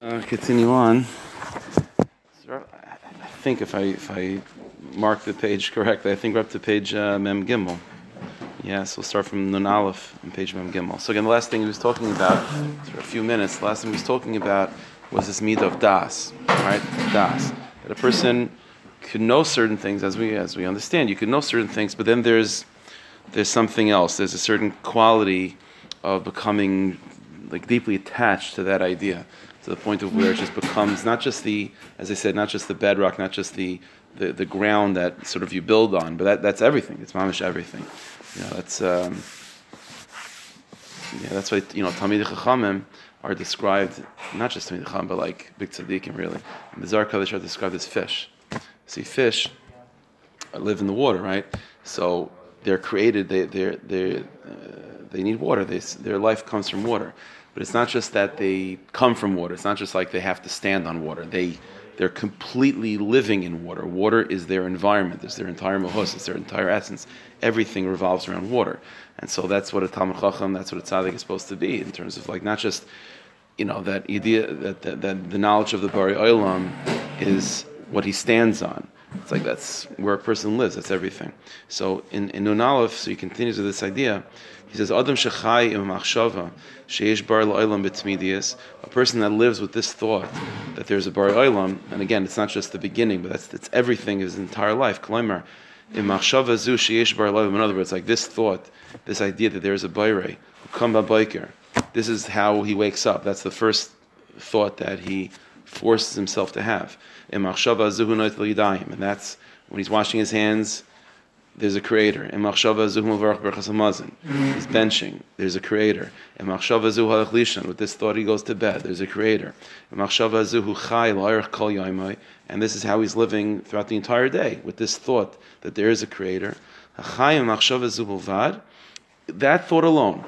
Uh, continue on. So, I think if I if I mark the page correctly, I think we're up to page uh, Mem Gimel. Yes, we'll start from Nun Aleph on page Mem Gimel. So again, the last thing he was talking about for a few minutes. The last thing he was talking about was this meat of das, right? Das. That a person could know certain things, as we as we understand, you could know certain things, but then there's there's something else. There's a certain quality of becoming like deeply attached to that idea to the point of where it just becomes not just the, as I said, not just the bedrock, not just the, the, the ground that sort of you build on, but that, that's everything. It's mamish everything. You know, that's um, yeah, that's why you know Talmidei Chachamim are described not just Talmidei Chacham, but like big tzaddikim really. And the Zohar Kodesh are described as fish. See, fish live in the water, right? So they're created. They they they uh, they need water. They, their life comes from water. But it's not just that they come from water. It's not just like they have to stand on water. They they're completely living in water. Water is their environment. It's their entire mahus. It's their entire essence. Everything revolves around water. And so that's what a Talmid Chacham, that's what a tzaddik is supposed to be in terms of like not just you know that idea that, that, that the knowledge of the Bari Olam is what he stands on. It's like that's where a person lives. That's everything. So in in Nun Aleph, so he continues with this idea. He says, "Adam shechai im machshava sheish bar la'olam b'tmidias." A person that lives with this thought that there's a bar olam, and again, it's not just the beginning, but that's that's everything, his entire life. Kleimer im machshava zu sheish bar la'olam. In other words, like this thought, this idea that there's a bayre who come biker. This is how he wakes up. That's the first thought that he forces himself to have. And that's when he's washing his hands, there's a creator. In He's benching, there's a creator. In With this thought, he goes to bed, there's a creator. And this is how he's living throughout the entire day, with this thought that there is a creator. That thought alone,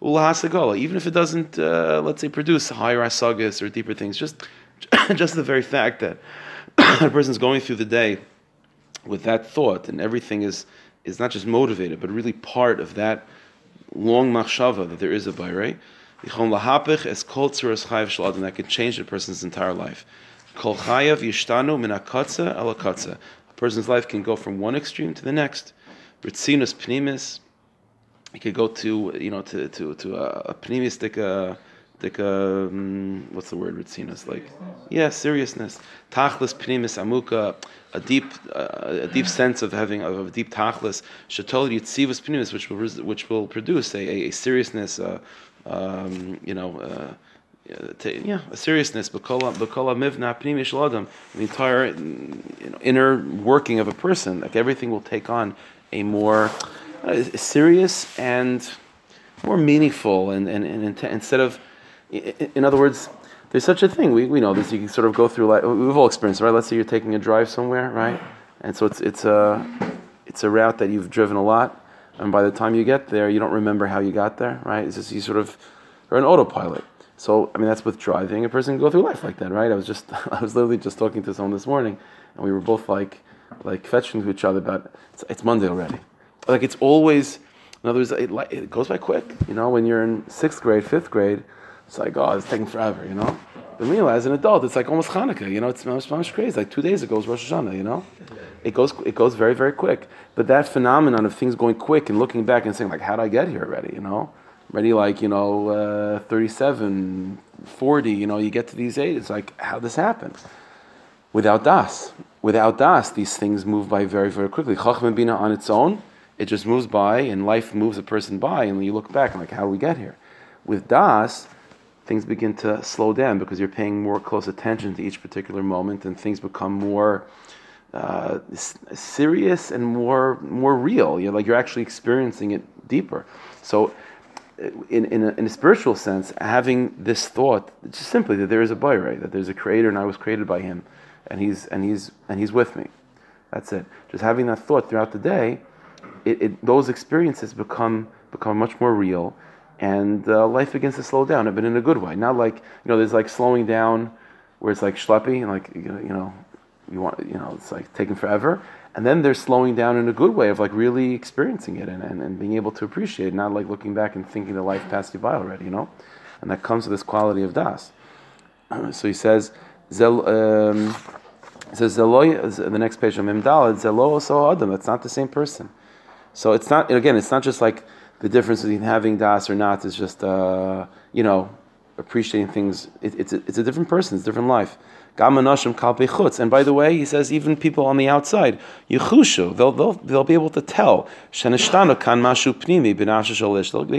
even if it doesn't, uh, let's say, produce higher asagas or deeper things, just just the very fact that a person's going through the day with that thought and everything is is not just motivated, but really part of that long machshava that there is a bayre. that can change a person's entire life. A person's life can go from one extreme to the next. Ritzinus pnimis, you could go to you know to to to a, a pneumistic uh, like um, what's the word ritzinus like? Yeah seriousness. Tachlis pnimis amuka a deep uh, a deep sense of having of a deep tachlis. Shatol yitzivus pnimis which will which will produce a, a, seriousness uh, um, you know uh, yeah, a seriousness, bakola mivna pnimish ladam, the entire you know, inner working of a person, like everything will take on a more Uh, serious and more meaningful, and, and, and instead of, in other words, there's such a thing. We, we know this. You can sort of go through. Like, we've all experienced, right? Let's say you're taking a drive somewhere, right? And so it's it's a it's a route that you've driven a lot, and by the time you get there, you don't remember how you got there, right? It's just you sort of are an autopilot. So I mean, that's with driving. A person can go through life like that, right? I was just I was literally just talking to someone this morning, and we were both like like fetching to each other about it's, it's Monday already like it's always, in other words, it, it goes by quick. You know, when you're in sixth grade, fifth grade, it's like, oh, it's taking forever, you know? But meanwhile, as an adult, it's like almost Hanukkah, you know, it's almost crazy. Like two days ago was Rosh Hashanah, you know? It goes, it goes very, very quick. But that phenomenon of things going quick and looking back and saying, like, how did I get here already, you know? Already like, you know, uh, 37, 40, you know, you get to these age, it's like, how this happen? Without Das. Without Das, these things move by very, very quickly. Chacham Bina on its own, it just moves by, and life moves a person by, and you look back and like, how do we get here? With Das, things begin to slow down because you're paying more close attention to each particular moment, and things become more uh, serious and more more real. You're like you're actually experiencing it deeper. So, in in a, in a spiritual sense, having this thought, just simply that there is a bayre, that there's a creator, and I was created by Him, and He's and He's and He's with me. That's it. Just having that thought throughout the day it, it, those experiences become become much more real, and uh, life begins to slow down, but in a good way. Not like you know, there's like slowing down where it's like schleppy and like you know, you want you know, it's like taking forever. And then there's slowing down in a good way of like really experiencing it and, and, and being able to appreciate it, not like looking back and thinking that life passed you by already, you know? and that comes with this quality of das. so he says, Zel, um, says the next page of Mimdalad, Zelo so Adam. It's not the same person. So it's not again. It's not just like the difference between having das or not is just uh, you know appreciating things. It, it's a, it's a different person. It's a different life. And by the way, he says even people on the outside, yichushu, they'll, they'll, they'll be able to tell. They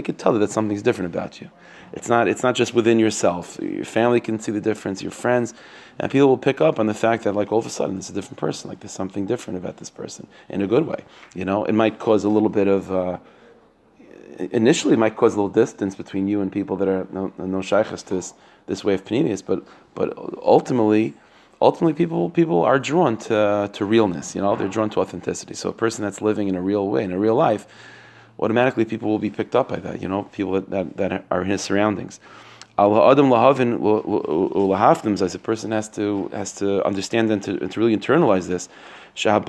could tell that something's different about you. It's not, it's not just within yourself. Your family can see the difference, your friends, and people will pick up on the fact that like all of a sudden it's a different person, like there's something different about this person in a good way. You know, it might cause a little bit of, uh, initially it might cause a little distance between you and people that are no, no shaykhs to this, this way of panemius, but but ultimately, ultimately people people are drawn to to realness. You know, they're drawn to authenticity. So a person that's living in a real way, in a real life, automatically people will be picked up by that. You know, people that, that, that are in his surroundings. Al Adam lahavin lahavdim, as a person has to has to understand and to, and to really internalize this that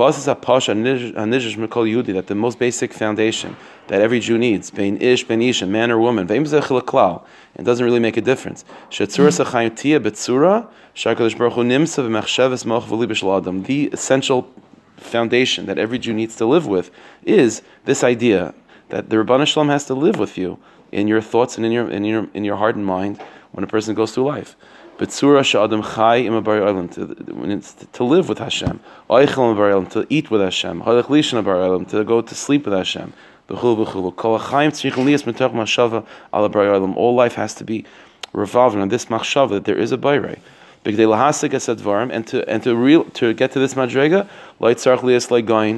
the most basic foundation that every Jew needs, bein ish, bein isha, man or woman, it doesn't really make a difference. Mm-hmm. The essential foundation that every Jew needs to live with is this idea that the Rabban Shalom has to live with you in your thoughts and in your, in your, in your heart and mind when a person goes through life. B'tzura sh'adam chai im olam to to live with Hashem, oichel olam to eat with Hashem, to go to sleep with Hashem. All life has to be revolving on this machshava that there is a bayrei and to and to real to get to this madrega.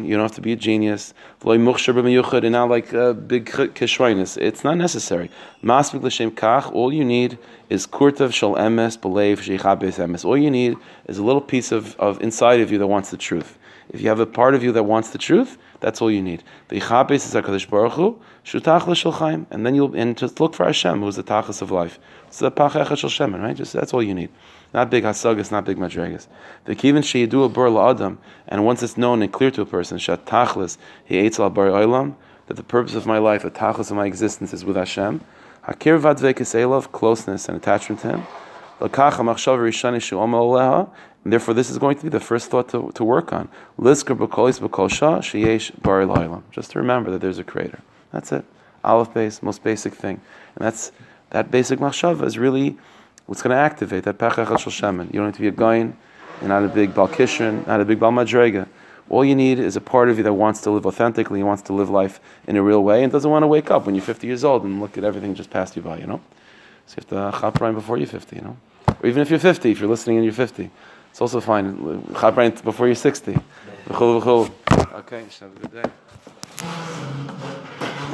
You don't have to be a genius. And not like a big kishrinus. It's not necessary. All you need is kurtav shal emes belev emes. All you need is a little piece of, of inside of you that wants the truth. If you have a part of you that wants the truth, that's all you need. The Ichabes is HaKadosh Baruch Hu, Shutach L'Shulchaim, and then you'll, and just look for Hashem, who's the Tachas of life. It's the Pachech Shel Shemen, right? Just, that's all you need. Not big hasagas, not big madregas. The kivin a bur adam, and once it's known and clear to a person, shat tachlis he eats bar olam, that the purpose of my life, the tachlis of my existence is with Hashem. Hakir vadvekis closeness and attachment to Him. Rishani oleha, and therefore this is going to be the first thought to, to work on. Just to remember that there's a creator. That's it. Aleph base, most basic thing. And that's, that basic machshava is really what's going to activate that pechach shemen. You don't need to be a gaon, you're not a big balkishrin, not a big bal madrega. All you need is a part of you that wants to live authentically, wants to live life in a real way, and doesn't want to wake up when you're 50 years old and look at everything just passed you by, you know? So you have to uh, chaprayin before you're 50, you know? Or even if you're 50, if you're listening and you're 50, it's also fine. Before you're 60. Okay, have a good day.